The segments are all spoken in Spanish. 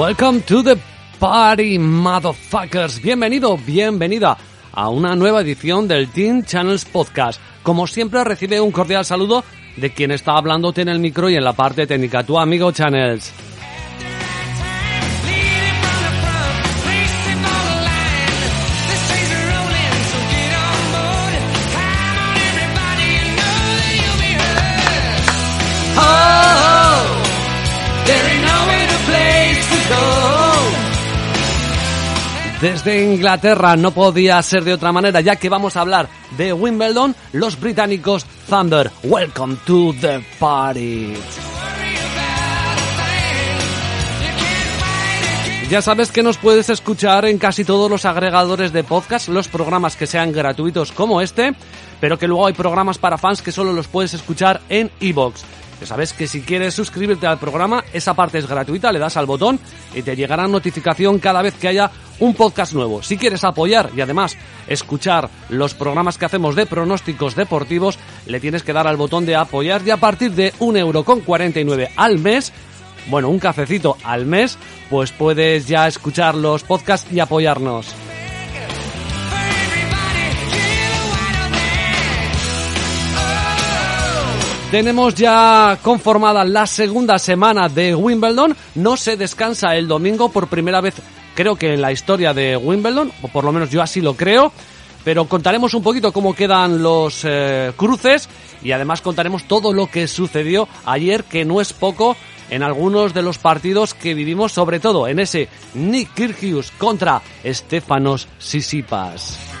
Welcome to the party, motherfuckers. Bienvenido, bienvenida a una nueva edición del Teen Channels Podcast. Como siempre, recibe un cordial saludo de quien está hablándote en el micro y en la parte técnica, tu amigo Channels. Desde Inglaterra no podía ser de otra manera, ya que vamos a hablar de Wimbledon, los británicos Thunder. Welcome to the party. Ya sabes que nos puedes escuchar en casi todos los agregadores de podcast, los programas que sean gratuitos como este, pero que luego hay programas para fans que solo los puedes escuchar en iBox. Ya sabes que si quieres suscribirte al programa, esa parte es gratuita, le das al botón y te llegará notificación cada vez que haya un podcast nuevo. Si quieres apoyar y además escuchar los programas que hacemos de pronósticos deportivos, le tienes que dar al botón de apoyar y a partir de un euro con 49 al mes, bueno, un cafecito al mes, pues puedes ya escuchar los podcasts y apoyarnos. Tenemos ya conformada la segunda semana de Wimbledon. No se descansa el domingo por primera vez, creo que en la historia de Wimbledon, o por lo menos yo así lo creo. Pero contaremos un poquito cómo quedan los eh, cruces y además contaremos todo lo que sucedió ayer, que no es poco, en algunos de los partidos que vivimos, sobre todo en ese Nick Kyrgios contra Stefanos Sisipas.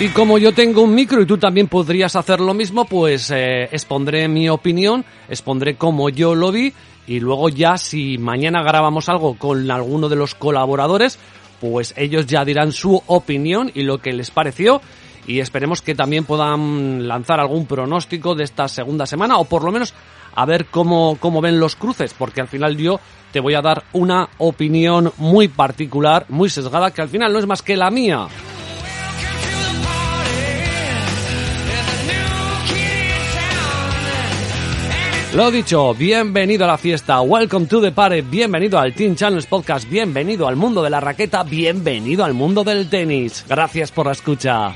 Y como yo tengo un micro y tú también podrías hacer lo mismo, pues eh, expondré mi opinión, expondré cómo yo lo vi y luego ya si mañana grabamos algo con alguno de los colaboradores, pues ellos ya dirán su opinión y lo que les pareció y esperemos que también puedan lanzar algún pronóstico de esta segunda semana o por lo menos a ver cómo, cómo ven los cruces, porque al final yo te voy a dar una opinión muy particular, muy sesgada, que al final no es más que la mía. Lo dicho, bienvenido a la fiesta, welcome to the party, bienvenido al Team Channels Podcast, bienvenido al mundo de la raqueta, bienvenido al mundo del tenis. Gracias por la escucha.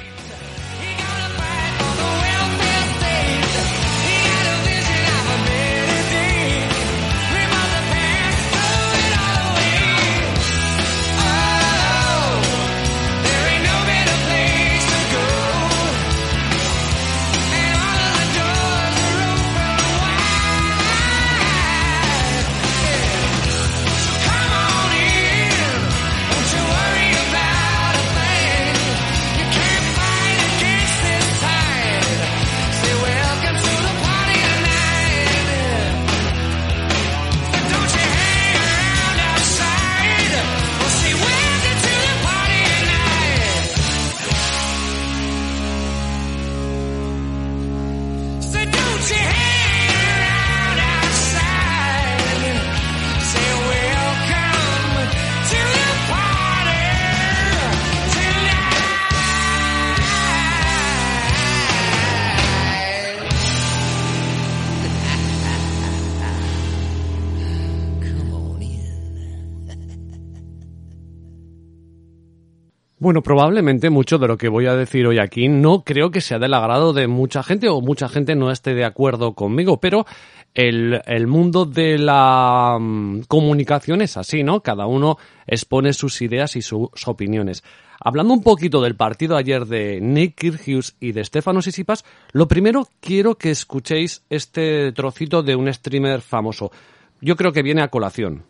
Bueno, probablemente mucho de lo que voy a decir hoy aquí no creo que sea del agrado de mucha gente o mucha gente no esté de acuerdo conmigo, pero el, el mundo de la mm, comunicación es así, ¿no? Cada uno expone sus ideas y sus opiniones. Hablando un poquito del partido ayer de Nick Kyrgios y de Stefano Sisipas, lo primero quiero que escuchéis este trocito de un streamer famoso. Yo creo que viene a colación.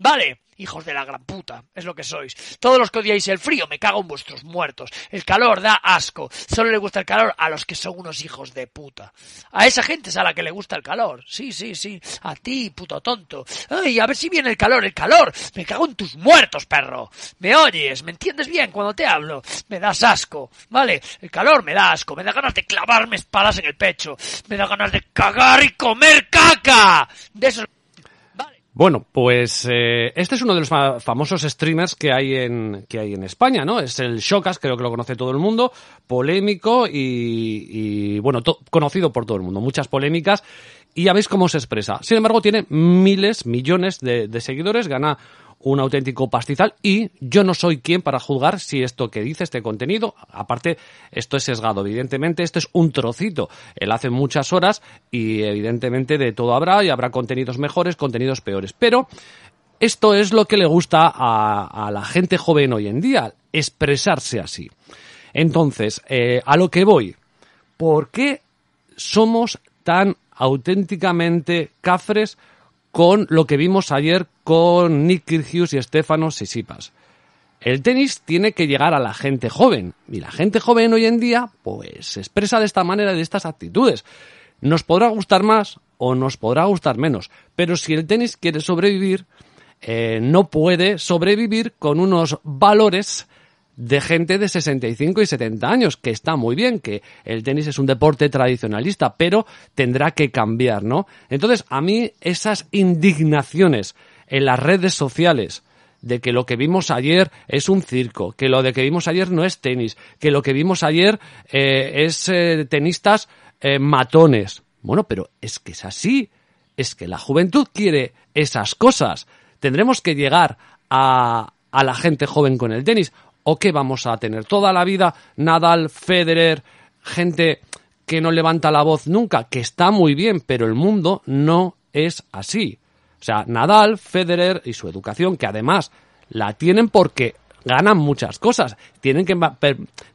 Vale, hijos de la gran puta, es lo que sois. Todos los que odiáis el frío, me cago en vuestros muertos. El calor da asco. Solo le gusta el calor a los que son unos hijos de puta. A esa gente es a la que le gusta el calor. Sí, sí, sí. A ti, puto tonto. Ay, a ver si viene el calor, el calor. Me cago en tus muertos, perro. ¿Me oyes? ¿Me entiendes bien cuando te hablo? Me das asco. Vale, el calor me da asco. Me da ganas de clavarme espadas en el pecho. Me da ganas de cagar y comer caca. De eso bueno, pues eh, este es uno de los famosos streamers que hay en que hay en España, ¿no? Es el Shokas, creo que lo conoce todo el mundo, polémico y, y bueno, conocido por todo el mundo, muchas polémicas y ya veis cómo se expresa. Sin embargo, tiene miles, millones de, de seguidores, gana un auténtico pastizal y yo no soy quien para juzgar si esto que dice este contenido, aparte esto es sesgado, evidentemente esto es un trocito, él hace muchas horas y evidentemente de todo habrá y habrá contenidos mejores, contenidos peores, pero esto es lo que le gusta a, la gente joven hoy en día, expresarse así. Entonces, eh, a lo que voy, ¿por qué somos tan auténticamente cafres con lo que vimos ayer con Nick Kyrgios y Stefano Sisipas. El tenis tiene que llegar a la gente joven y la gente joven hoy en día pues se expresa de esta manera, de estas actitudes. Nos podrá gustar más o nos podrá gustar menos, pero si el tenis quiere sobrevivir, eh, no puede sobrevivir con unos valores de gente de 65 y 70 años, que está muy bien, que el tenis es un deporte tradicionalista, pero tendrá que cambiar, ¿no? Entonces, a mí esas indignaciones en las redes sociales, de que lo que vimos ayer es un circo, que lo de que vimos ayer no es tenis, que lo que vimos ayer eh, es eh, tenistas eh, matones. Bueno, pero es que es así, es que la juventud quiere esas cosas. Tendremos que llegar a, a la gente joven con el tenis ¿O qué vamos a tener? Toda la vida Nadal, Federer, gente que no levanta la voz nunca, que está muy bien, pero el mundo no es así. O sea, Nadal, Federer y su educación, que además la tienen porque ganan muchas cosas, tienen que,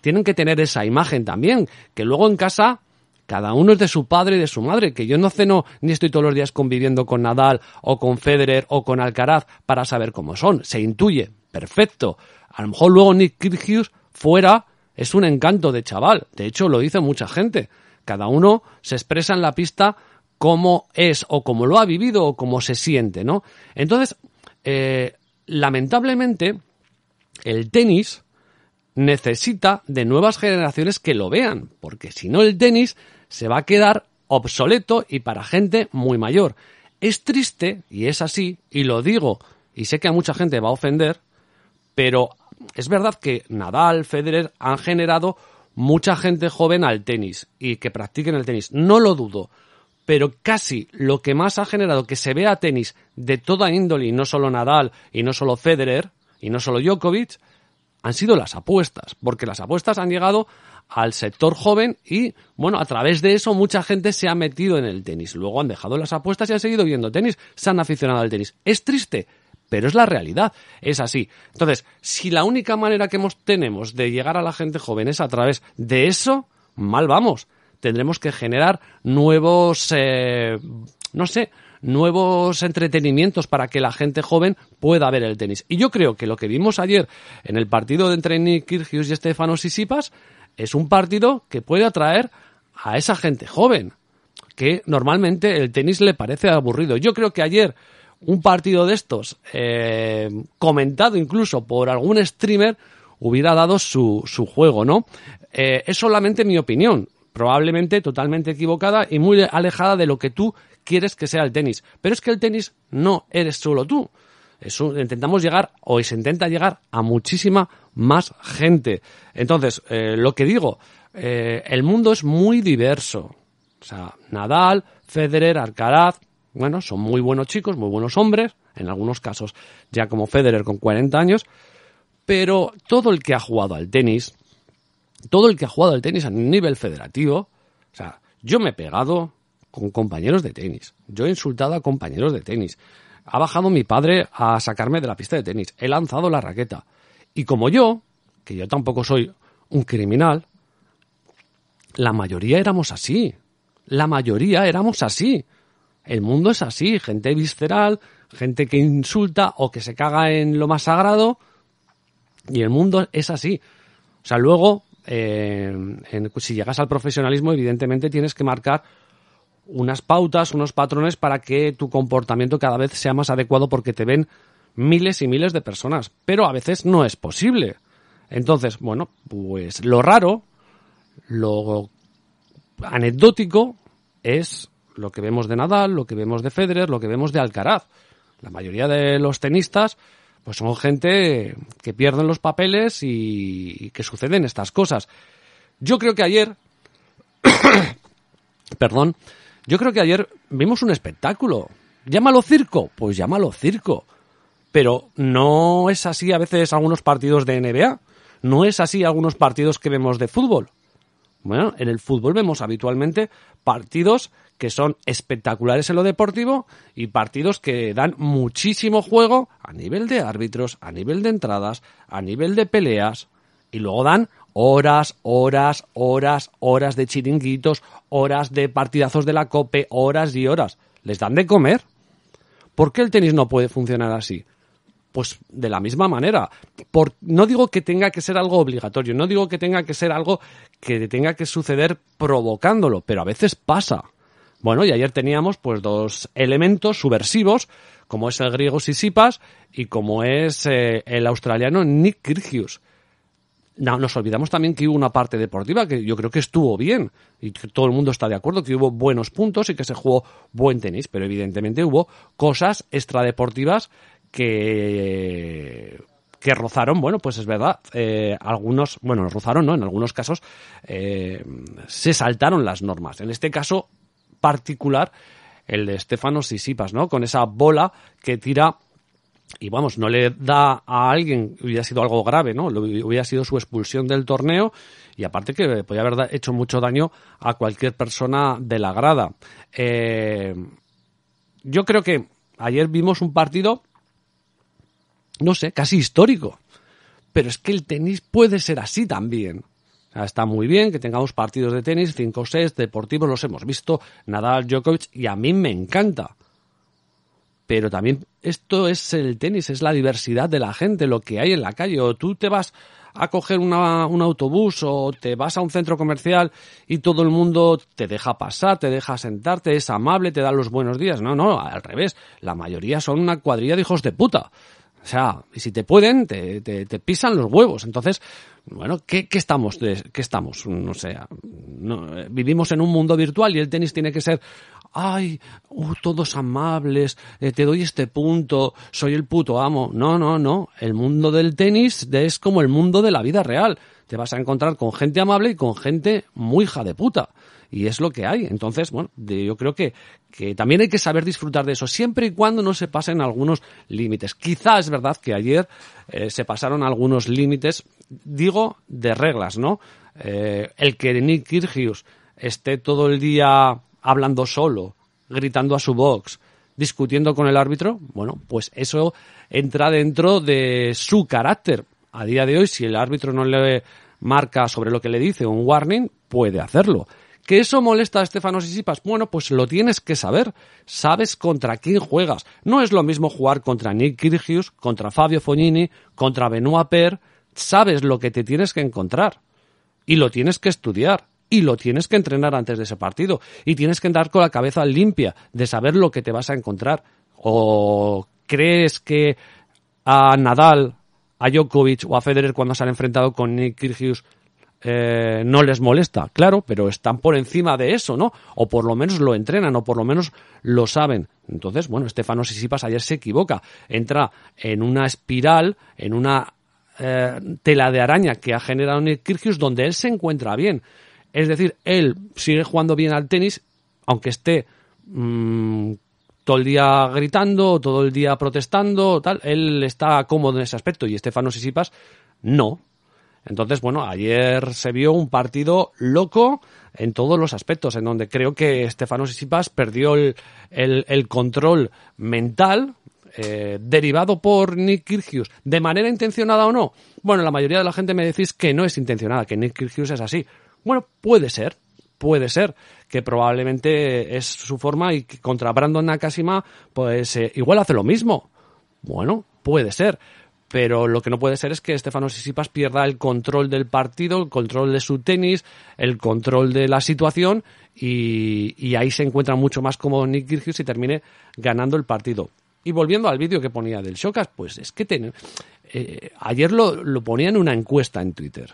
tienen que tener esa imagen también, que luego en casa cada uno es de su padre y de su madre, que yo no ceno ni estoy todos los días conviviendo con Nadal o con Federer o con Alcaraz para saber cómo son, se intuye, perfecto, a lo mejor luego Nick Kyrgios fuera es un encanto de chaval. De hecho, lo dice mucha gente. Cada uno se expresa en la pista como es o como lo ha vivido o como se siente, ¿no? Entonces, eh, lamentablemente, el tenis necesita de nuevas generaciones que lo vean, porque si no el tenis se va a quedar obsoleto y para gente muy mayor. Es triste, y es así, y lo digo, y sé que a mucha gente va a ofender, pero es verdad que Nadal, Federer han generado mucha gente joven al tenis y que practiquen el tenis. No lo dudo. Pero casi lo que más ha generado que se vea tenis de toda índole, y no solo Nadal, y no solo Federer, y no solo Djokovic, han sido las apuestas. Porque las apuestas han llegado al sector joven y, bueno, a través de eso mucha gente se ha metido en el tenis. Luego han dejado las apuestas y han seguido viendo tenis, se han aficionado al tenis. ¿Es triste? Pero es la realidad, es así. Entonces, si la única manera que tenemos de llegar a la gente joven es a través de eso, mal vamos. Tendremos que generar nuevos, eh, no sé, nuevos entretenimientos para que la gente joven pueda ver el tenis. Y yo creo que lo que vimos ayer en el partido entre Nick Kyrgios y Stefano Sisipas es un partido que puede atraer a esa gente joven, que normalmente el tenis le parece aburrido. Yo creo que ayer un partido de estos, eh, comentado incluso por algún streamer, hubiera dado su, su juego, ¿no? Eh, es solamente mi opinión, probablemente totalmente equivocada y muy alejada de lo que tú quieres que sea el tenis. Pero es que el tenis no eres solo tú. Intentamos llegar, o se intenta llegar a muchísima más gente. Entonces, eh, lo que digo, el mundo es muy diverso. O sea, Nadal, Federer, Alcaraz, bueno, son muy buenos chicos, muy buenos hombres, en algunos casos ya como Federer con 40 años, Pero todo el que ha jugado al tenis, todo el que ha jugado al tenis a nivel federativo, o sea, yo me he pegado con compañeros de tenis, yo he insultado a compañeros de tenis, ha bajado mi padre a sacarme de la pista de tenis, he lanzado la raqueta. Y como yo, que yo tampoco soy un criminal, la mayoría éramos así. La mayoría éramos así. El mundo es así, gente visceral, gente que insulta o que se caga en lo más sagrado, y el mundo es así. O sea, luego, eh, si llegas al profesionalismo, evidentemente tienes que marcar unas pautas, unos patrones para que tu comportamiento cada vez sea más adecuado porque te ven miles y miles de personas, pero a veces no es posible. Entonces, bueno, pues lo raro, lo anecdótico es lo que vemos de Nadal, lo que vemos de Federer, lo que vemos de Alcaraz. La mayoría de los tenistas pues son gente que pierden los papeles y que suceden estas cosas. Yo creo que ayer perdón, yo creo que ayer vimos un espectáculo. Llámalo circo, pues llámalo circo. Pero no es así a veces algunos partidos de NBA, no es así algunos partidos que vemos de fútbol. Bueno, en el fútbol vemos habitualmente partidos que son espectaculares en lo deportivo y partidos que dan muchísimo juego a nivel de árbitros, a nivel de entradas, a nivel de peleas y luego dan horas, horas, horas, horas de chiringuitos, horas de partidazos de la cope, horas y horas. ¿Les dan de comer? ¿Por qué el tenis no puede funcionar así? Pues de la misma manera. No digo que tenga que ser algo obligatorio, no digo que tenga que ser algo que tenga que suceder provocándolo, pero a veces pasa. Bueno, y ayer teníamos pues dos elementos subversivos, como es el griego Sisipas y como es eh, el australiano Nick Kyrgios. No, nos olvidamos también que hubo una parte deportiva que yo creo que estuvo bien y que todo el mundo está de acuerdo que hubo buenos puntos y que se jugó buen tenis, pero evidentemente hubo cosas extradeportivas que que rozaron, bueno, pues es verdad, eh, algunos, bueno, rozaron, ¿no? En algunos casos eh, se saltaron las normas. En este caso particular, el de Stefano Sisipas, ¿no? Con esa bola que tira y vamos, no le da a alguien, hubiera sido algo grave, ¿no? Hubiera sido su expulsión del torneo y aparte que podría haber hecho mucho daño a cualquier persona de la grada. Eh, yo creo que ayer vimos un partido, no sé, casi histórico. Pero es que el tenis puede ser así también. Está muy bien que tengamos partidos de tenis, 5 6 deportivos, los hemos visto, Nadal, Djokovic, y a mí me encanta pero también esto es el tenis, es la diversidad de la gente, lo que hay en la calle. O tú te vas a coger un autobús o te vas a un centro comercial y todo el mundo te deja pasar, te deja sentarte, es amable, te da los buenos días. No, no, al revés. La mayoría son una cuadrilla de hijos de puta. O sea, y si te pueden, te, te, te pisan los huevos. Entonces, bueno, ¿qué, qué estamos? De, ¿Qué estamos? No sé, no, vivimos en un mundo virtual y el tenis tiene que ser, ay, uh, todos amables, eh, te doy este punto, soy el puto amo. No, no, no. El mundo del tenis es como el mundo de la vida real. Te vas a encontrar con gente amable y con gente muy hija de puta y es lo que hay. Entonces, bueno, yo creo que, que también hay que saber disfrutar de eso, siempre y cuando no se pasen algunos límites. Quizá es verdad que ayer eh, se pasaron algunos límites, digo, de reglas, ¿no? Eh, el que Nick Kyrgios esté todo el día hablando solo, gritando a su box, discutiendo con el árbitro, bueno, pues eso entra dentro de su carácter. A día de hoy, si el árbitro no le marca sobre lo que le dice un warning, puede hacerlo. ¿Que eso molesta a Estefanos Sisipas? Bueno, pues lo tienes que saber. Sabes contra quién juegas. No es lo mismo jugar contra Nick Kyrgios, contra Fabio Fognini, contra Benoit Per. Sabes lo que te tienes que encontrar. Y lo tienes que estudiar. Y lo tienes que entrenar antes de ese partido. Y tienes que andar con la cabeza limpia de saber lo que te vas a encontrar. ¿O crees que a Nadal, a Djokovic o a Federer cuando se han enfrentado con Nick Kyrgios eh, no les molesta, claro, pero están por encima de eso, ¿no? O por lo menos lo entrenan, o por lo menos lo saben. Entonces, bueno, Estefano Sisipas ayer se equivoca, entra en una espiral, en una eh, tela de araña que ha generado Nick Kyrgios donde él se encuentra bien. Es decir, él sigue jugando bien al tenis, aunque esté mm, todo el día gritando, todo el día protestando, tal. Él está cómodo en ese aspecto y Estefano Sisipas no. Entonces, bueno, ayer se vio un partido loco en todos los aspectos, en donde creo que Estefano Sisipas perdió el, el, control mental, eh, derivado por Nick Kyrgios, de manera intencionada o no. Bueno, la mayoría de la gente me decís que no es intencionada, que Nick Kyrgios es así. Bueno, puede ser, puede ser que probablemente es su forma y que contra Brandon Nakashima, pues eh, igual hace lo mismo. Bueno, puede ser pero lo que no puede ser es que Estefano Sisipas pierda el control del partido, el control de su tenis, el control de la situación y, ahí se encuentra mucho más cómodo Nick Kyrgios y termine ganando el partido. Y volviendo al vídeo que ponía del Shokas, pues es que eh, ayer lo, lo ponía en una encuesta en Twitter.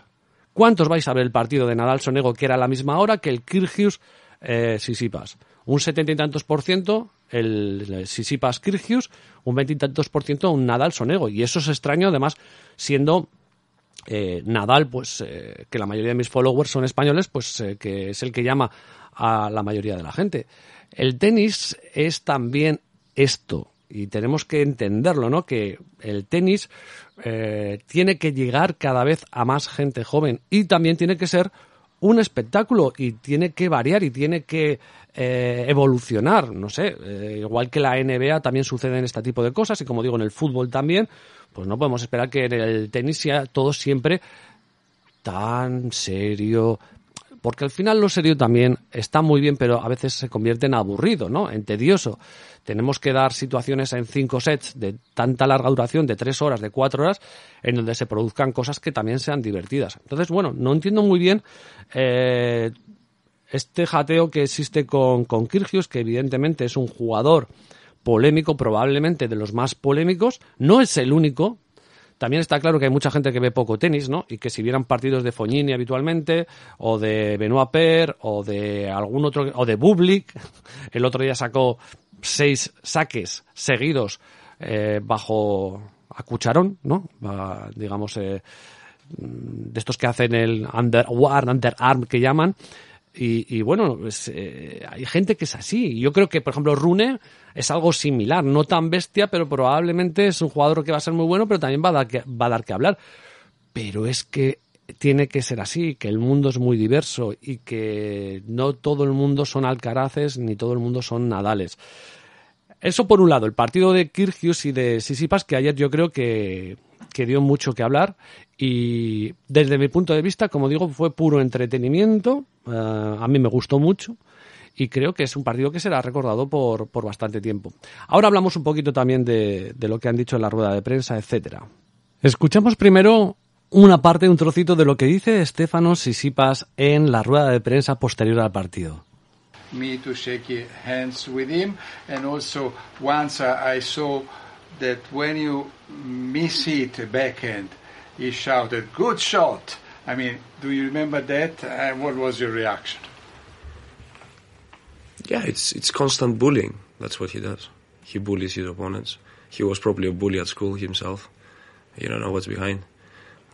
¿Cuántos vais a ver el partido de Nadal Sonego que era a la misma hora que el Kyrgios eh, Sisipas? Un setenta y tantos por ciento el, Sisipas Kyrgios, un veintitantos por ciento un Nadal Sonego. Y eso es extraño, además, siendo eh, Nadal, pues eh, que la mayoría de mis followers son españoles, pues eh, que es el que llama a la mayoría de la gente. El tenis es también esto y tenemos que entenderlo, ¿no? Que el tenis tiene que llegar cada vez a más gente joven y también tiene que ser un espectáculo y tiene que variar y tiene que eh, evolucionar, no sé, eh, igual que la NBA también suceden este tipo de cosas y como digo en el fútbol también, pues no podemos esperar que en el tenis sea todo siempre tan serio, porque al final lo serio también está muy bien, pero a veces se convierte en aburrido, ¿no? En tedioso. Tenemos que dar situaciones en cinco sets de tanta larga duración, de tres horas, de cuatro horas, en donde se produzcan cosas que también sean divertidas. Entonces, bueno, no entiendo muy bien eh, este jateo que existe con, con que evidentemente es un jugador polémico, probablemente de los más polémicos. No es el único, también está claro que hay mucha gente que ve poco tenis, ¿no? Y que si vieran partidos de Fognini habitualmente, o de Benoit Per, o de algún otro, o de Bublik, el otro día sacó seis saques seguidos eh, bajo a cucharón, ¿no? digamos, eh, de estos que hacen el underarm, underarm que llaman, y, bueno, pues, eh, hay gente que es así. Yo creo que, por ejemplo, Rune es algo similar, no tan bestia, pero probablemente es un jugador que va a ser muy bueno, pero también va a dar que, va a dar que hablar. Pero es que tiene que ser así, que el mundo es muy diverso y que no todo el mundo son Alcaraces ni todo el mundo son Nadales. Eso por un lado, el partido de Kirgios y de Sisipas, que ayer yo creo que, que dio mucho que hablar y desde mi punto de vista, como digo, fue puro entretenimiento, eh, a mí me gustó mucho y creo que es un partido que será recordado por, por bastante tiempo. Ahora hablamos un poquito también de, de lo que han dicho en la rueda de prensa, etcétera. Escuchamos primero una parte, un trocito de lo que dice Estefano Sisipas en la rueda de prensa posterior al partido. Me to shake hands with him, and also once I saw that when you miss it backhand, he shouted, "Good shot!" I mean, do you remember that? And what was your reaction? Yeah, it's it's constant bullying. That's what he does. He bullies his opponents. He was probably a bully at school himself. You don't know what's behind.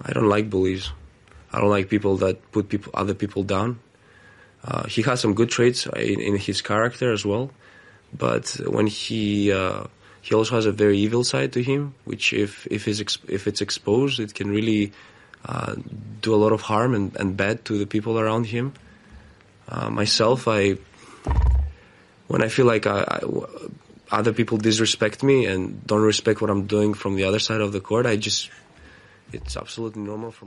I don't like bullies. I don't like people that put people other people down. Uh, he has some good traits in, in, his character as well, but when he uh, he also has a very evil side to him, which if if is if it's exposed, it can really uh, do a lot of harm and, and bad to the people around him. Uh, myself, I when I feel like I, I, other people disrespect me and don't respect what I'm doing from the other side of the court, I just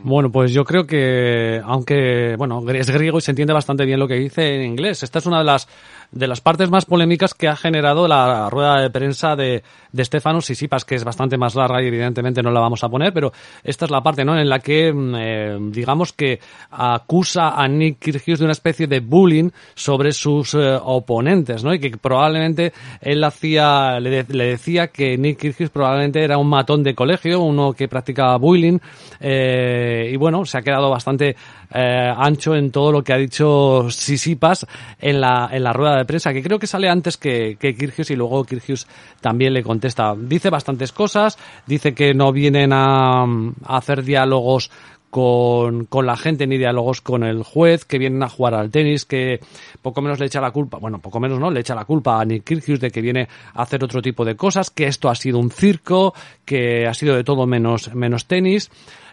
Bueno, pues yo creo que, aunque, bueno, es griego y se entiende bastante bien lo que dice en inglés, esta es una de las de las partes más polémicas que ha generado la rueda de prensa de, de Stefanos Sisipas, que es bastante más larga y evidentemente no la vamos a poner, pero esta es la parte ¿no? en la que, mm, eh, digamos que acusa a Nick Kyrgios de una especie de bullying sobre sus eh, oponentes, ¿no? Y que probablemente él hacía, le, decía que Nick Kyrgios probablemente era un matón de colegio, uno que practicaba bullying, eh, y bueno, se ha quedado bastante eh, ancho en todo lo que ha dicho Sisipas en la, en la rueda de prensa, que creo que sale antes que, que y luego Kirgios también le contesta. Dice bastantes cosas, dice que no vienen a hacer diálogos con, con la gente ni diálogos con el juez, que vienen a jugar al tenis, que poco menos le echa la culpa, bueno, poco menos no, le echa la culpa a Nick Kyrgios de que viene a hacer otro tipo de cosas, que esto ha sido un circo, que ha sido de todo menos, menos tenis.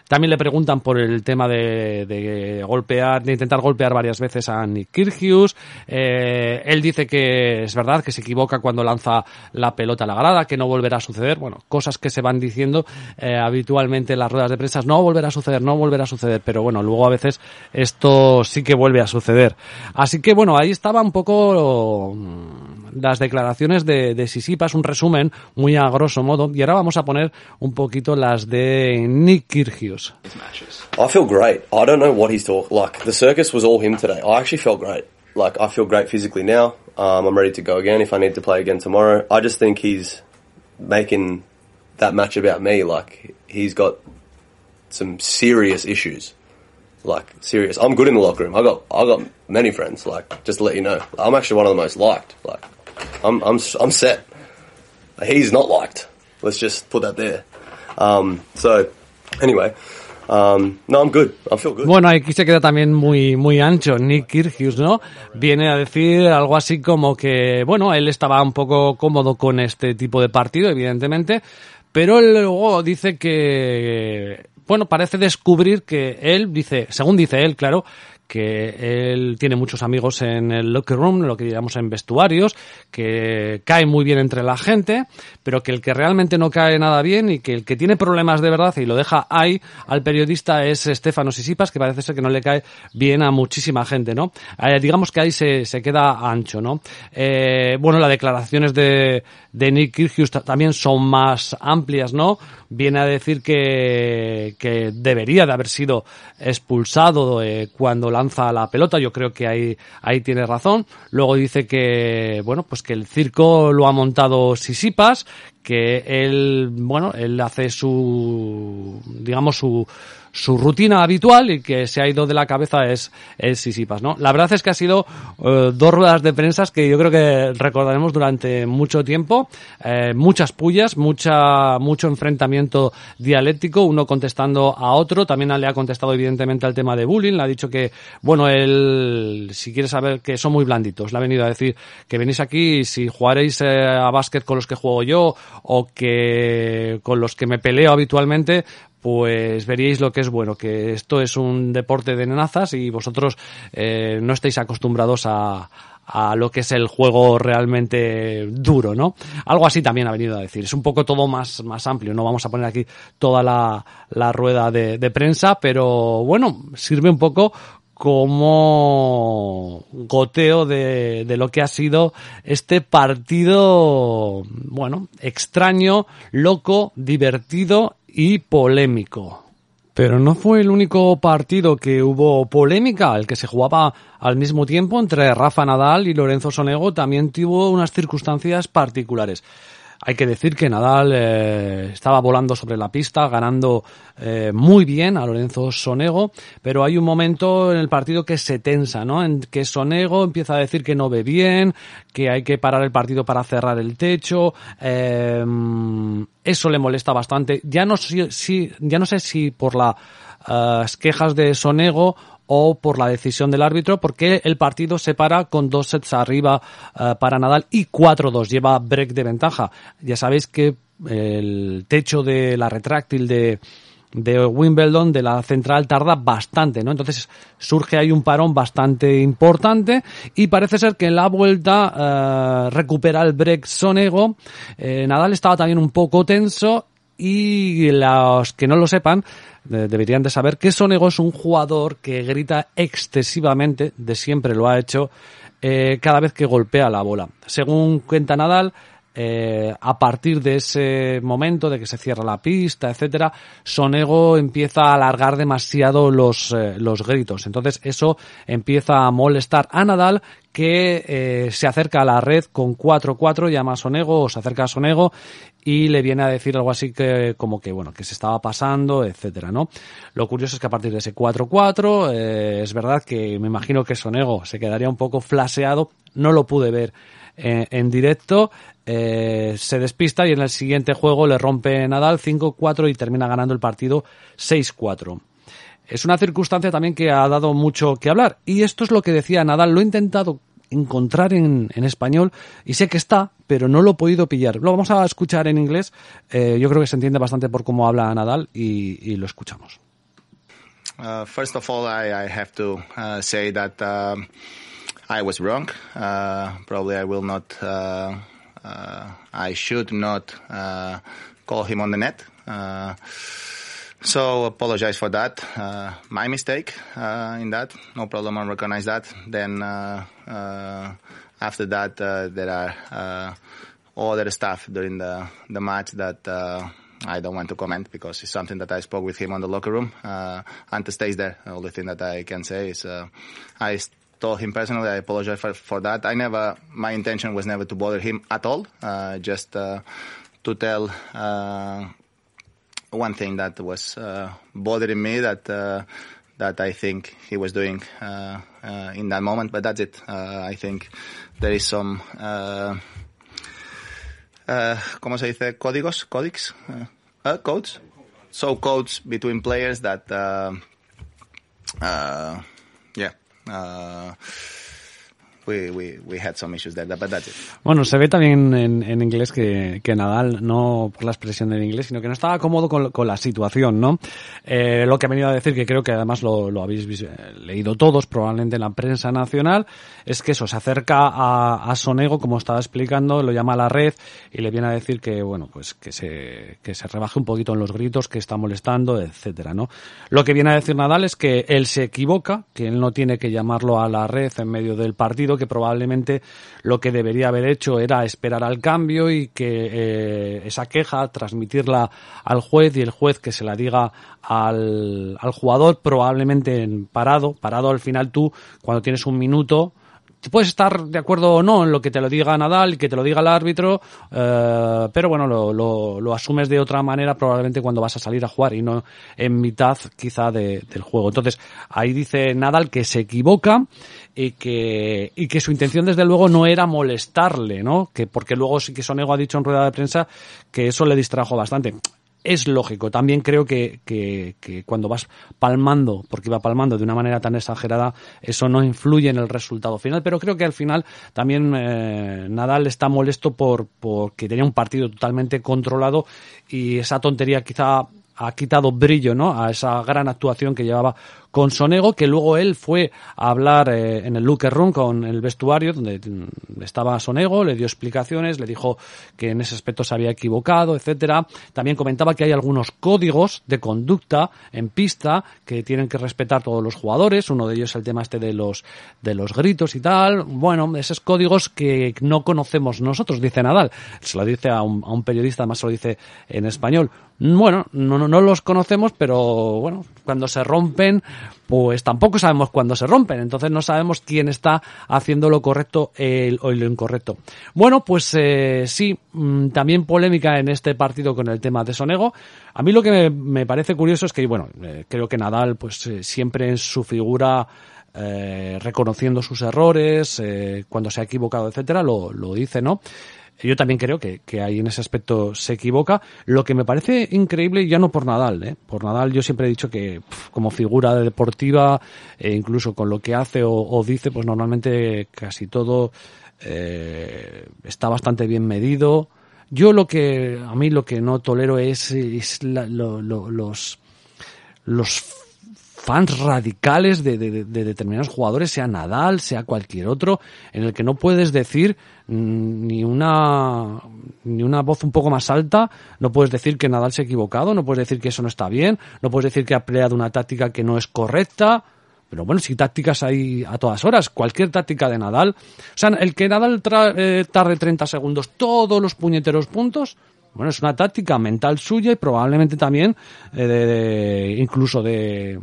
También le preguntan por el tema de, de golpear, de intentar golpear varias veces a Nick Kyrgios. Eh, él dice que es verdad que se equivoca cuando lanza la pelota a la grada, que no volverá a suceder. Bueno, cosas que se van diciendo eh, habitualmente en las ruedas de prensa. No volverá a suceder, no volverá a suceder. Pero bueno, luego a veces esto sí que vuelve a suceder. Así que bueno, ahí estaba un poco mm, las declaraciones de, de Sisipas, un resumen muy a grosso modo. Y ahora vamos a poner un poquito las de Nick. I feel great. I don't know what he's talking. Like the circus was all him today. I actually felt great. Like I feel great physically now. Um, I'm ready to go again if I need to play again tomorrow. I just think he's making that match about me. Like he's got some serious issues. Like serious. I'm good in the locker room. I got I got many friends. Like just to let you know, I'm actually one of the most liked. Like I'm I'm I'm set. He's not liked. Let's just put that there. Um, so anyway, um, no, I'm good. I feel good. Bueno, aquí se queda también muy, muy ancho Nick Kyrgios, ¿no? Viene a decir algo así como que, bueno, él estaba un poco cómodo con este tipo de partido, evidentemente, pero él luego dice que, bueno, parece descubrir que él dice, según dice él, claro, que él tiene muchos amigos en el locker room, lo que llamamos en vestuarios, que cae muy bien entre la gente, pero que el que realmente no cae nada bien y que el que tiene problemas de verdad y lo deja ahí al periodista es Estefano Sisipas, que parece ser que no le cae bien a muchísima gente, ¿no? Eh, digamos que ahí se, se queda ancho, ¿no? Eh, bueno, las declaraciones de, de Nick también son más amplias, ¿no? Viene a decir que, que debería de haber sido expulsado eh, cuando lanza la pelota. Yo creo que ahí, ahí tiene razón. Luego dice que, bueno, pues que el circo lo ha montado Sisipas, que él, bueno, él hace su, digamos, su, su rutina habitual y que se ha ido de la cabeza es, es Sisipas, ¿no? La verdad es que ha sido eh, dos ruedas de prensa que yo creo que recordaremos durante mucho tiempo, eh, muchas pullas, mucha, mucho enfrentamiento dialéctico, uno contestando a otro, también le ha contestado evidentemente al tema de bullying, le ha dicho que, bueno, él, si quiere saber que son muy blanditos, le ha venido a decir que venís aquí si jugaréis eh, a básquet con los que juego yo o que con los que me peleo habitualmente, pues veríais lo que es bueno, que esto es un deporte de nenazas y vosotros eh, no estáis acostumbrados a, a lo que es el juego realmente duro, ¿no? Algo así también ha venido a decir. Es un poco todo más, más amplio, no vamos a poner aquí toda la, la rueda de, de prensa, pero bueno, sirve un poco como goteo de, de, lo que ha sido este partido, bueno, extraño, loco, divertido y polémico. Pero no fue el único partido que hubo polémica, el que se jugaba al mismo tiempo entre Rafa Nadal y Lorenzo Sonego también tuvo unas circunstancias particulares. Hay que decir que Nadal eh, estaba volando sobre la pista, ganando eh, muy bien a Lorenzo Sonego, pero hay un momento en el partido que se tensa, ¿no? En que Sonego empieza a decir que no ve bien, que hay que parar el partido para cerrar el techo. Eh, eso le molesta bastante. Ya no, si, ya no sé si por las quejas de Sonego o por la decisión del árbitro, porque el partido se para con dos sets arriba uh, para Nadal y 4-2, lleva break de ventaja. Ya sabéis que el techo de la retráctil de, de Wimbledon, de la central, tarda bastante, ¿no? Entonces surge ahí un parón bastante importante y parece ser que en la vuelta uh, recupera el break Sonego. Eh, Nadal estaba también un poco tenso y los que no lo sepan deberían de saber que Sonego es un jugador que grita excesivamente, de siempre lo ha hecho, eh, cada vez que golpea la bola. Según cuenta Nadal, eh, a partir de ese momento de que se cierra la pista, etcétera, Sonego empieza a alargar demasiado los, eh, los gritos. Entonces eso empieza a molestar a Nadal que eh, se acerca a la red con 4-4, llama a Sonego o se acerca a Sonego y le viene a decir algo así que como que bueno que se estaba pasando etcétera no lo curioso es que a partir de ese 4-4 eh, es verdad que me imagino que Sonego se quedaría un poco flaseado no lo pude ver en directo eh, se despista y en el siguiente juego le rompe Nadal 5-4 y termina ganando el partido 6-4 es una circunstancia también que ha dado mucho que hablar. Y esto es lo que decía Nadal. Lo he intentado encontrar en, español y sé que está, pero no lo he podido pillar. Lo vamos a escuchar en inglés. Eh, yo creo que se entiende bastante por cómo habla Nadal y, lo escuchamos. Uh, first of all, I, have to uh, say that um, I was wrong. Uh, probably I will not. Uh, uh, I should not uh, call him on the net. Uh, so apologize for that. Uh, my mistake uh, in that. No problem. I recognize that. Then uh, uh, after that, there are uh, other stuff during the the match that. Uh, I don't want to comment because it's something that I spoke with him on the locker room. Uh, Ante stays there. The only thing that I can say is uh, I told him personally I apologize for, for that. I never, my intention was never to bother him at all. Uh, just uh, to tell uh, one thing that was uh, bothering me that uh, that I think he was doing in that moment. But that's it. I think there is some. ¿Cómo se dice? Códigos, códics, codes. So codes between players that, yeah, uh, we, we, we had some issues there, but that's it. Bueno, se ve también en, en inglés que, que, Nadal, no por la expresión en inglés, sino que no estaba cómodo con, con la situación, ¿no? Eh, lo que ha venido a decir, que creo que además lo, lo habéis leído todos, probablemente en la prensa nacional, es que eso, se acerca a, a, Sonego, como estaba explicando, lo llama a la red y le viene a decir que, bueno, pues que se, que se rebaje un poquito en los gritos, que está molestando, etcétera, ¿no? Lo que viene a decir Nadal es que él se equivoca, que él no tiene que llamarlo a la red en medio del partido, que probablemente lo que debería haber hecho era esperar al cambio y que eh, esa queja transmitirla al juez y el juez que se la diga al, al jugador probablemente en parado, parado al final tú cuando tienes un minuto puedes estar de acuerdo o no en lo que te lo diga Nadal y que te lo diga el árbitro, eh, pero bueno, lo, lo, lo, asumes de otra manera probablemente cuando vas a salir a jugar y no en mitad quizá de, del juego. Entonces, ahí dice Nadal que se equivoca y que, y que su intención desde luego no era molestarle, ¿no? Que porque luego sí que Sonego ha dicho en rueda de prensa que eso le distrajo bastante es lógico. También creo que, que, que, cuando vas palmando, porque va palmando de una manera tan exagerada, eso no influye en el resultado final. Pero creo que al final también eh, Nadal está molesto por porque tenía un partido totalmente controlado y esa tontería quizá ha quitado brillo ¿no? a esa gran actuación que llevaba con Sonego, que luego él fue a hablar eh, en el locker room con el vestuario donde estaba Sonego, le dio explicaciones, le dijo que en ese aspecto se había equivocado, etcétera. También comentaba que hay algunos códigos de conducta en pista que tienen que respetar todos los jugadores. Uno de ellos es el tema este de los de los gritos y tal. Bueno, esos códigos que no conocemos nosotros, dice Nadal. Se lo dice a un, a un periodista, además se lo dice en español. Bueno, no, no, no los conocemos, pero bueno, cuando se rompen, pues tampoco sabemos cuándo se rompen, entonces no sabemos quién está haciendo lo correcto el, o lo incorrecto. Bueno, pues eh, sí, mmm, también polémica en este partido con el tema de Sonego. A mí lo que me, me parece curioso es que, bueno, eh, creo que Nadal, pues eh, siempre en su figura eh, reconociendo sus errores, cuando se ha equivocado, etcétera, lo, lo dice, ¿no? Yo también creo que, que ahí en ese aspecto se equivoca. Lo que me parece increíble, ya no por Nadal, ¿eh? por Nadal yo siempre he dicho que como figura deportiva, e incluso con lo que hace o, dice, pues normalmente casi todo eh, está bastante bien medido. Yo lo que, a mí lo que no tolero es, es la, lo, lo, los, los fans radicales de, de, de, determinados jugadores, sea Nadal, sea cualquier otro, en el que no puedes decir ni una ni una voz un poco más alta, no puedes decir que Nadal se ha equivocado, no puedes decir que eso no está bien, no puedes decir que ha peleado una táctica que no es correcta, pero bueno, si tácticas hay a todas horas, cualquier táctica de Nadal, o sea, el que Nadal eh, tarde 30 segundos todos los puñeteros puntos, bueno, es una táctica mental suya y probablemente también eh, de, incluso de,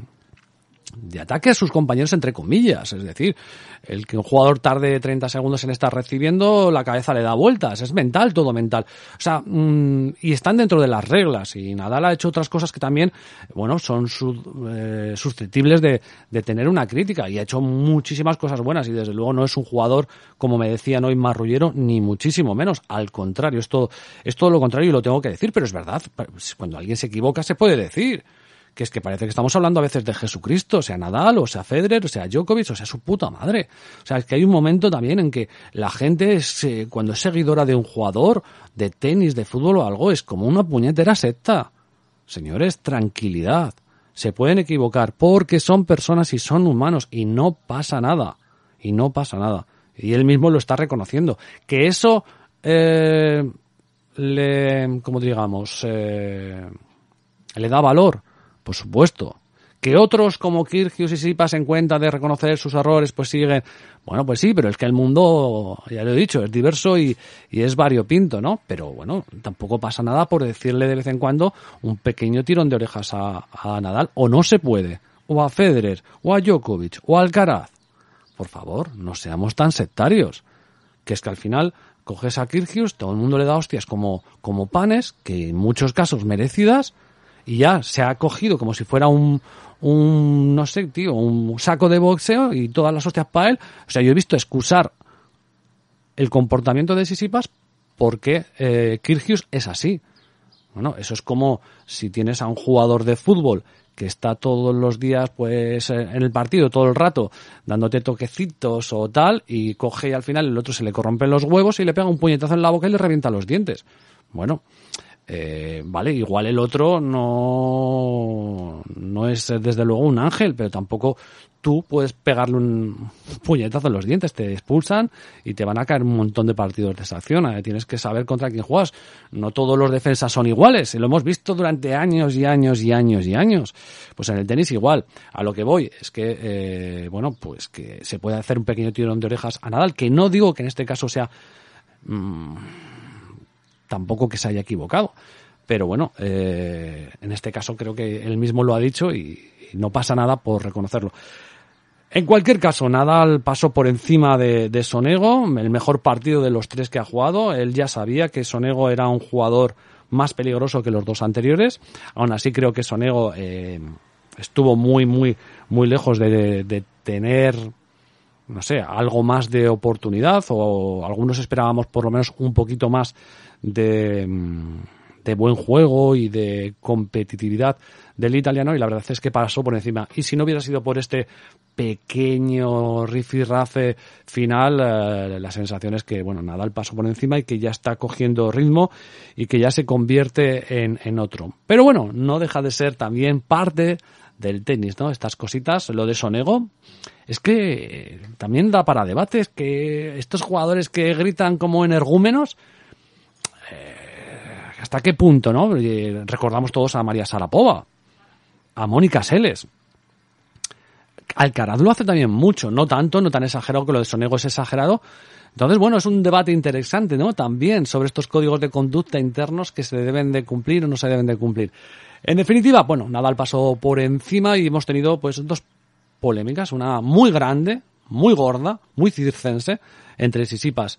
de ataque a sus compañeros entre comillas, es decir, el que un jugador tarde 30 segundos en estar recibiendo, la cabeza le da vueltas, es mental, todo mental. O sea, mmm, y están dentro de las reglas. Y Nadal ha hecho otras cosas que también, bueno, son eh, susceptibles de, de, tener una crítica. Y ha hecho muchísimas cosas buenas. Y desde luego no es un jugador, como me decían hoy, marrullero, ni muchísimo menos, al contrario, es es todo lo contrario y lo tengo que decir, pero es verdad, cuando alguien se equivoca se puede decir que es que parece que estamos hablando a veces de Jesucristo, sea Nadal, o sea Federer, o sea Djokovic, o sea su puta madre. O sea, es que hay un momento también en que la gente, es, eh, cuando es seguidora de un jugador, de tenis, de fútbol o algo, es como una puñetera secta. Señores, tranquilidad. Se pueden equivocar porque son personas y son humanos y no pasa nada. Y no pasa nada. Y él mismo lo está reconociendo. Que eso eh, le, como digamos, eh, le da valor, por supuesto. Que otros como Kirgios y Sipas en cuenta de reconocer sus errores, pues siguen. Bueno, pues sí, pero es que el mundo, ya lo he dicho, es diverso y, es variopinto, ¿no? Pero bueno, tampoco pasa nada por decirle de vez en cuando un pequeño tirón de orejas a, Nadal. O no se puede. O a Federer, o a Djokovic, o a Alcaraz. Por favor, no seamos tan sectarios. Que es que al final coges a Kirgios, todo el mundo le da hostias como panes, que en muchos casos merecidas, y ya se ha cogido como si fuera un, un, no sé, tío, un saco de boxeo y todas las hostias para él. O sea, yo he visto excusar el comportamiento de Sisipas porque eh, es así. Bueno, eso es como si tienes a un jugador de fútbol que está todos los días pues eh, en el partido todo el rato dándote toquecitos o tal y coge y al final el otro se le corrompen los huevos y le pega un puñetazo en la boca y le revienta los dientes. Bueno, eh, vale, igual el otro no, no es desde luego un ángel, pero tampoco tú puedes pegarle un puñetazo en los dientes, te expulsan y te van a caer un montón de partidos de esa acción. Eh, Tienes que saber contra quién juegas. No todos los defensas son iguales, y lo hemos visto durante años y años y años y años. Pues en el tenis igual. A lo que voy es que, eh, bueno, pues que se puede hacer un pequeño tirón de orejas a Nadal, que no digo que en este caso sea mmm, tampoco que se haya equivocado. Pero bueno, eh, en este caso creo que él mismo lo ha dicho y, no pasa nada por reconocerlo. En cualquier caso, Nadal pasó por encima de, de, Sonego, el mejor partido de los tres que ha jugado. Él ya sabía que Sonego era un jugador más peligroso que los dos anteriores. Aún así, creo que Sonego eh, estuvo muy, muy, muy lejos de, de, tener, no sé, algo más de oportunidad o algunos esperábamos por lo menos un poquito más de, de buen juego y de competitividad del italiano y la verdad es que pasó por encima. Y si no hubiera sido por este pequeño rifirrafe final, eh, la sensación es que, bueno, Nadal pasó por encima y que ya está cogiendo ritmo y que ya se convierte en, en otro. Pero bueno, no deja de ser también parte del tenis, ¿no? Estas cositas, lo de Sonego, es que también da para debates que estos jugadores que gritan como energúmenos, eh, hasta qué punto, ¿no? Recordamos todos a María Sarapova, a Mónica Seles. Alcaraz lo hace también mucho, no tanto, no tan exagerado que lo de Sonego es exagerado. Entonces, bueno, es un debate interesante, ¿no? También sobre estos códigos de conducta internos que se deben de cumplir o no se deben de cumplir. En definitiva, bueno, Nadal pasó por encima y hemos tenido pues dos polémicas, una muy grande, muy gorda, muy circense, entre Sisipas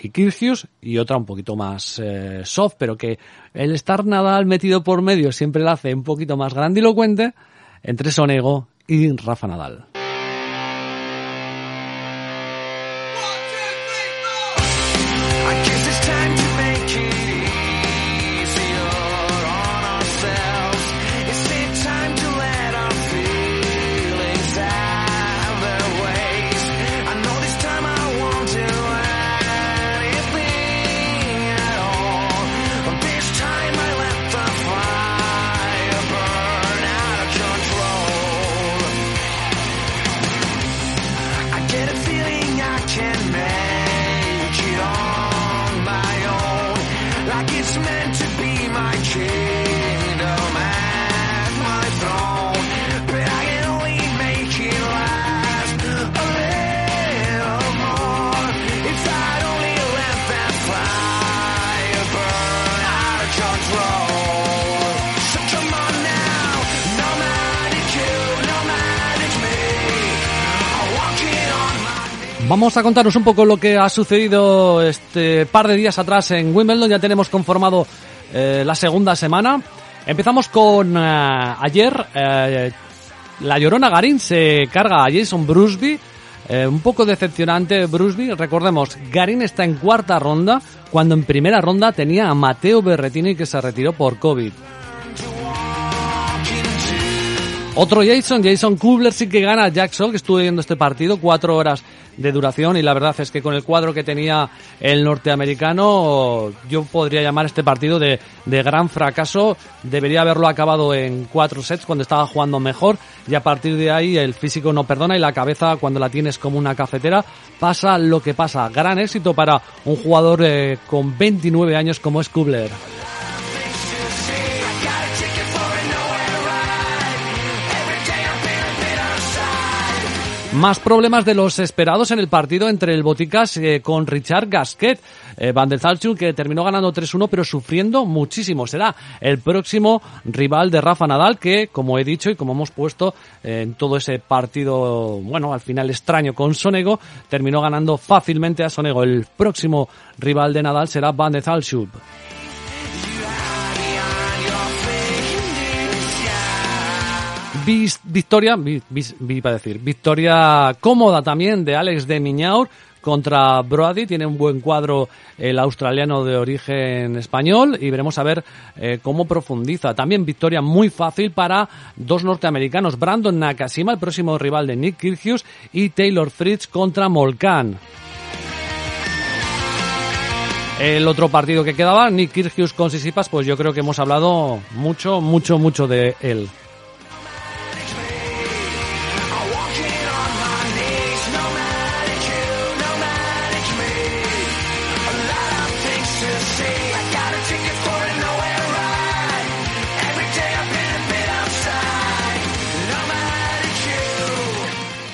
y Kirgios y otra un poquito más eh, soft, pero que el estar Nadal metido por medio siempre la hace un poquito más grandilocuente entre Sonego y Rafa Nadal. get a feeling I can Vamos a contaros un poco lo que ha sucedido este par de días atrás en Wimbledon. Ya tenemos conformado eh, la segunda semana. Empezamos con eh, ayer. Eh, la Llorona Garín se carga a Jason Brusby. un poco decepcionante Brusby. Recordemos, Garín está en cuarta ronda, cuando en primera ronda tenía a Mateo Berretini que se retiró por COVID. Otro Jason, Jason Kubler sí que gana a Jack que estuve viendo este partido, cuatro horas de duración y la verdad es que con el cuadro que tenía el norteamericano yo podría llamar este partido de, de gran fracaso. Debería haberlo acabado en cuatro sets cuando estaba jugando mejor y a partir de ahí el físico no perdona y la cabeza cuando la tienes como una cafetera pasa lo que pasa. Gran éxito para un jugador eh, con 29 años como es Kubler. Más problemas de los esperados en el partido entre el Boticas eh, con Richard Gasquet. Eh, Van der Zalchuk que terminó ganando 3-1 pero sufriendo muchísimo. Será el próximo rival de Rafa Nadal que, como he dicho y como hemos puesto eh, en todo ese partido, bueno, al final extraño con Sonego, terminó ganando fácilmente a Sonego. El próximo rival de Nadal será Van der Zalchuk. Victoria, decir, victoria cómoda también de Alex de Miñaur contra Brody. Tiene un buen cuadro el australiano de origen español y veremos a ver eh, cómo profundiza. También victoria muy fácil para dos norteamericanos, Brandon Nakashima, el próximo rival de Nick Kyrgios, y Taylor Fritz contra Molkan. El otro partido que quedaba, Nick Kyrgios con Sisipas, pues yo creo que hemos hablado mucho, mucho, mucho de él.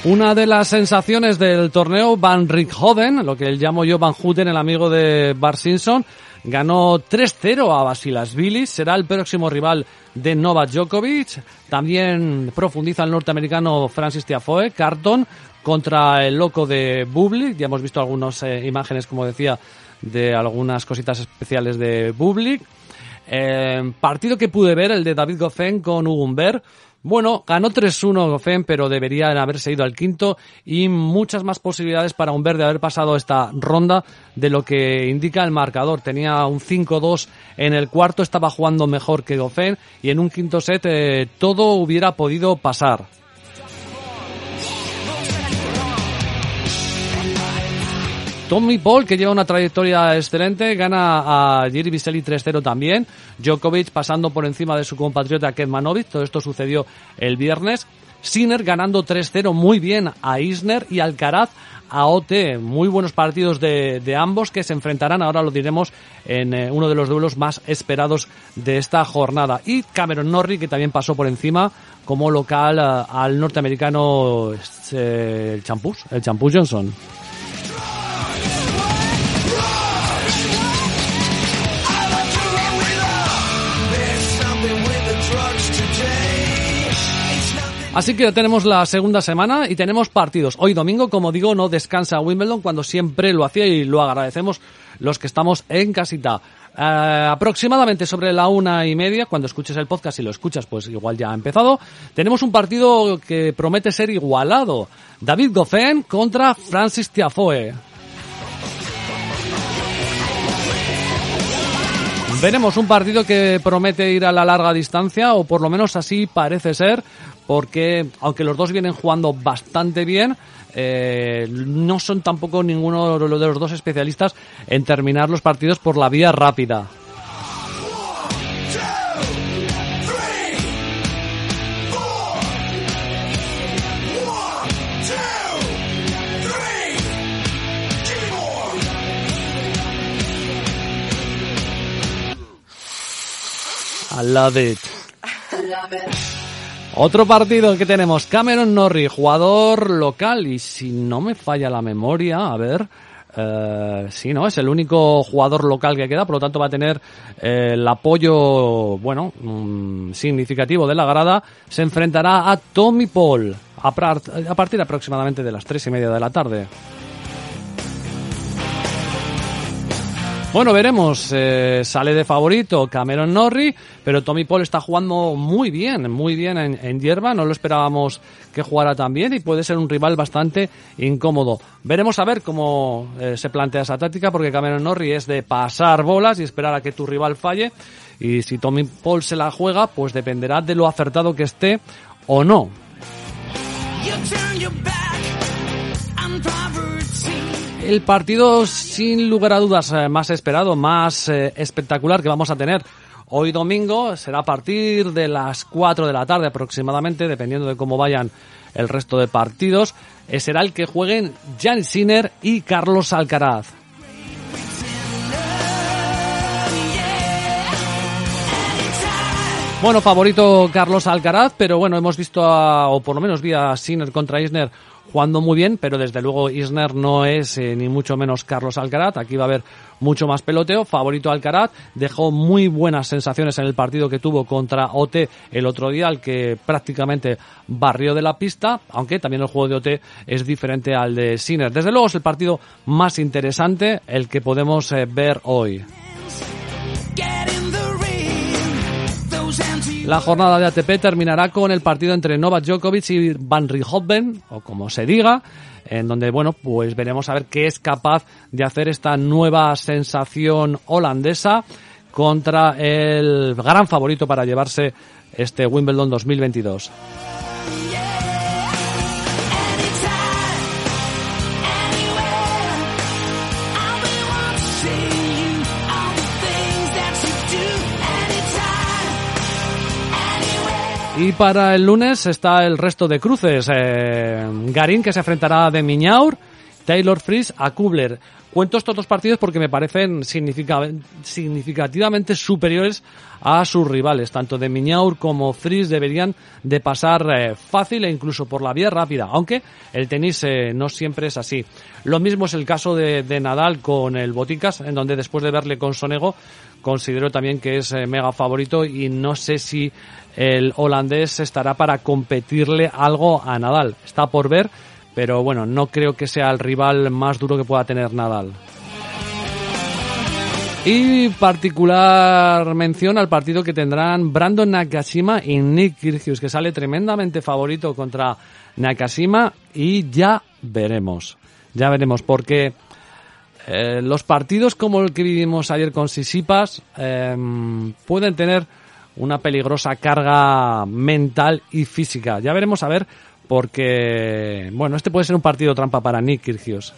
Una de las sensaciones del torneo, Van Rickhoven, lo que llamo yo Van Houten, el amigo de Bar Simpson, ganó 3-0 a Basilasvili, será el próximo rival de Novak Djokovic. También profundiza el norteamericano Francis Tiafoe, Carton contra el loco de Bublik. Ya hemos visto algunas eh, imágenes, como decía, de algunas cositas especiales de Bublik. Eh, partido que pude ver, el de David Goffin con Hugo bueno, ganó 3-1 Goffin, pero debería haberse ido al quinto y muchas más posibilidades para un de haber pasado esta ronda de lo que indica el marcador. Tenía un 5-2 en el cuarto, estaba jugando mejor que Goffin y en un quinto set eh, todo hubiera podido pasar. Tommy Paul, que lleva una trayectoria excelente, gana a Jiri Viseli 3-0 también. Djokovic pasando por encima de su compatriota Kedmanovic. Todo esto sucedió el viernes. Sinner ganando 3-0 muy bien a Isner y Alcaraz a OT. Muy buenos partidos de, ambos que se enfrentarán, ahora lo diremos, en eh, uno de los duelos más esperados de esta jornada. Y Cameron Norrie, que también pasó por encima como local eh, al norteamericano eh, el Champús, el Champús Johnson. Así que tenemos la segunda semana y tenemos partidos. Hoy domingo, como digo, no descansa Wimbledon cuando siempre lo hacía y lo agradecemos los que estamos en casita. Eh, aproximadamente sobre la una y media, cuando escuches el podcast, y lo escuchas, pues igual ya ha empezado. Tenemos un partido que promete ser igualado. David Goffin contra Francis Tiafoe. Veremos un partido que promete ir a la larga distancia, o por lo menos así parece ser, porque aunque los dos vienen jugando bastante bien, eh, no son tampoco ninguno de los dos especialistas en terminar los partidos por la vía rápida. I love it. Otro partido que tenemos, Cameron Norrie, jugador local, y si no me falla la memoria, a ver, eh, sí, ¿no? Es el único jugador local que queda, por lo tanto va a tener eh, el apoyo, bueno, mm, significativo de la grada. Se enfrentará a Tommy Paul a, a partir aproximadamente de las tres y media de la tarde. Bueno, veremos. Eh, sale de favorito Cameron Norrie, pero Tommy Paul está jugando muy bien, muy bien en, hierba. No lo esperábamos que jugara tan bien y puede ser un rival bastante incómodo. Veremos a ver cómo eh, se plantea esa táctica, porque Cameron Norrie es de pasar bolas y esperar a que tu rival falle. Y si Tommy Paul se la juega, pues dependerá de lo acertado que esté o no. El partido sin lugar a dudas eh, más esperado, más eh, espectacular que vamos a tener hoy domingo será a partir de las 4 de la tarde aproximadamente, dependiendo de cómo vayan el resto de partidos. Eh, será el que jueguen Jan Sinner y Carlos Alcaraz. Bueno, favorito Carlos Alcaraz, pero bueno, hemos visto, a, o por lo menos vi a Sinner contra Isner jugando muy bien, pero desde luego Isner no es eh, ni mucho menos Carlos Alcaraz. Aquí va a haber mucho más peloteo. Favorito Alcaraz dejó muy buenas sensaciones en el partido que tuvo contra OT el otro día, al que prácticamente barrió de la pista, aunque también el juego de OT es diferente al de Sinner. Desde luego es el partido más interesante, el que podemos eh, ver hoy. La jornada de ATP terminará con el partido entre Novak Djokovic y Van Rijhoven, o como se diga, en donde, bueno, pues veremos a ver qué es capaz de hacer esta nueva sensación holandesa contra el gran favorito para llevarse este Wimbledon 2022. Y para el lunes está el resto de cruces. Eh, Garín que se enfrentará de Miñaur, Taylor Fritz a Kubler. Cuento estos dos partidos porque me parecen significativamente superiores a sus rivales. Tanto de Miñaur como Fritz deberían de pasar eh, fácil e incluso por la vía rápida, aunque el tenis eh, no siempre es así. Lo mismo es el caso de, de, Nadal con el Boticas, en donde después de verle con Sonego, considero también que es mega favorito y no sé si el holandés estará para competirle algo a Nadal. Está por ver, pero bueno, no creo que sea el rival más duro que pueda tener Nadal. Y particular mención al partido que tendrán Brandon Nakashima y Nick Kyrgios, que sale tremendamente favorito contra Nakashima y ya veremos. Ya veremos, porque eh, los partidos como el que vivimos ayer con Sisipas eh, pueden tener una peligrosa carga mental y física. Ya veremos a ver, porque, bueno, este puede ser un partido trampa para Nick Kyrgios.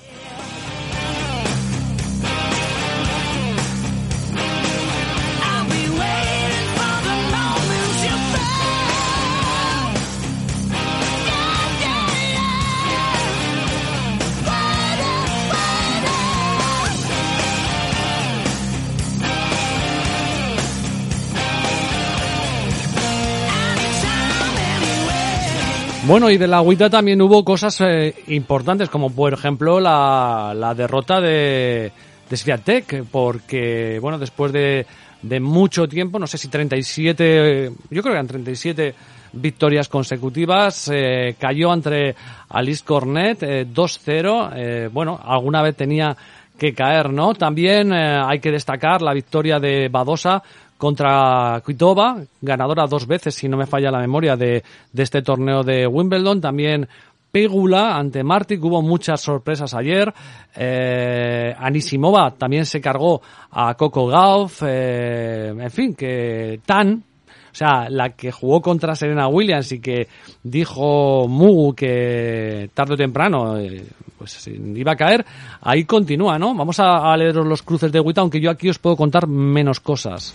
Bueno, y de la agüita también hubo cosas eh, importantes, como por ejemplo la, la derrota de, de Sviatek, porque, bueno, después de, de mucho tiempo, no sé si 37, yo creo que eran 37 victorias consecutivas, eh, cayó entre Alice Cornet eh, 2-0, eh, bueno, alguna vez tenía que caer, ¿no? También eh, hay que destacar la victoria de Badosa contra Kvitova, ganadora dos veces, si no me falla la memoria, de, de este torneo de Wimbledon. También Pegula ante Martic, hubo muchas sorpresas ayer. Eh, Anisimova también se cargó a Coco Gauff. Eh, en fin, que Tan, o sea, la que jugó contra Serena Williams y que dijo Mugu que tarde o temprano eh, pues iba a caer, ahí continúa, ¿no? Vamos a, a leer los cruces de Wita, aunque yo aquí os puedo contar menos cosas.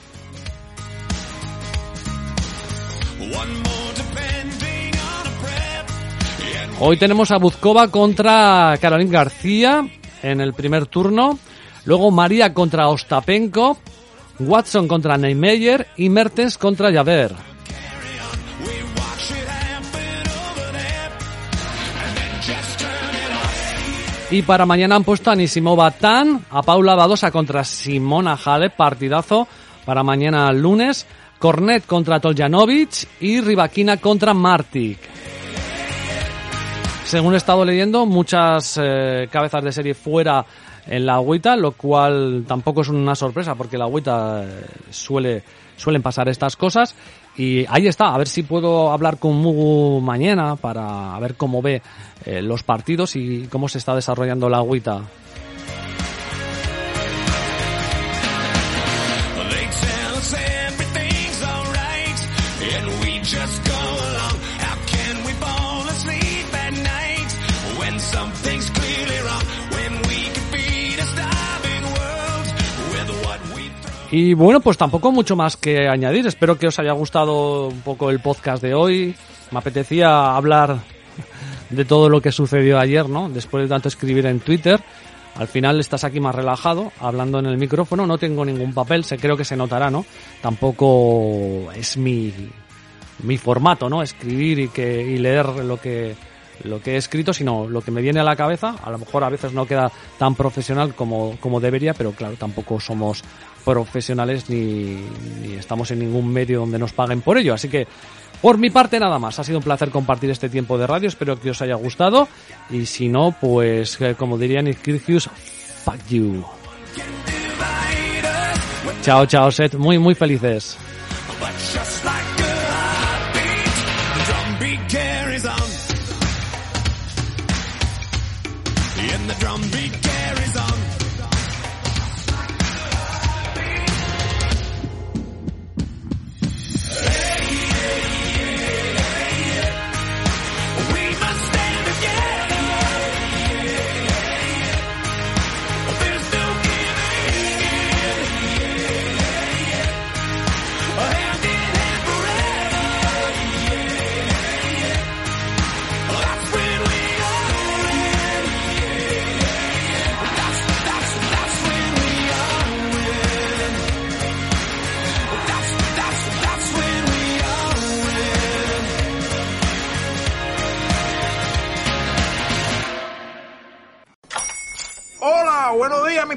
Hoy tenemos a Buzkova contra Caroline García en el primer turno. Luego María contra Ostapenko. Watson contra Neymeyer y Mertens contra Javer. Y para mañana han puesto a Nisimova Tan, a Paula Badosa contra Simona Halep, partidazo para mañana lunes. Cornet contra Toljanovic y Rivaquina contra Martic. Según he estado leyendo, muchas eh, cabezas de serie fuera en la agüita, lo cual tampoco es una sorpresa porque la agüita eh, suele, suelen pasar estas cosas. Y ahí está, a ver si puedo hablar con Mugu mañana para ver cómo ve eh, los partidos y cómo se está desarrollando la agüita. Y bueno, pues tampoco mucho más que añadir. Espero que os haya gustado un poco el podcast de hoy. Me apetecía hablar de todo lo que sucedió ayer, ¿no? Después de tanto escribir en Twitter. Al final estás aquí más relajado, hablando en el micrófono, no tengo ningún papel, se creo que se notará, ¿no? Tampoco es mi, mi formato, ¿no? Escribir y que y leer lo que lo que he escrito, sino lo que me viene a la cabeza. A lo mejor a veces no queda tan profesional como, como debería, pero claro, tampoco somos profesionales ni, ni estamos en ningún medio donde nos paguen por ello. Así que, por mi parte, nada más. Ha sido un placer compartir este tiempo de radio. Espero que os haya gustado. Y si no, pues, eh, como diría Nick Kyrgios, fuck you. Chao, chao, Set. Muy, muy felices.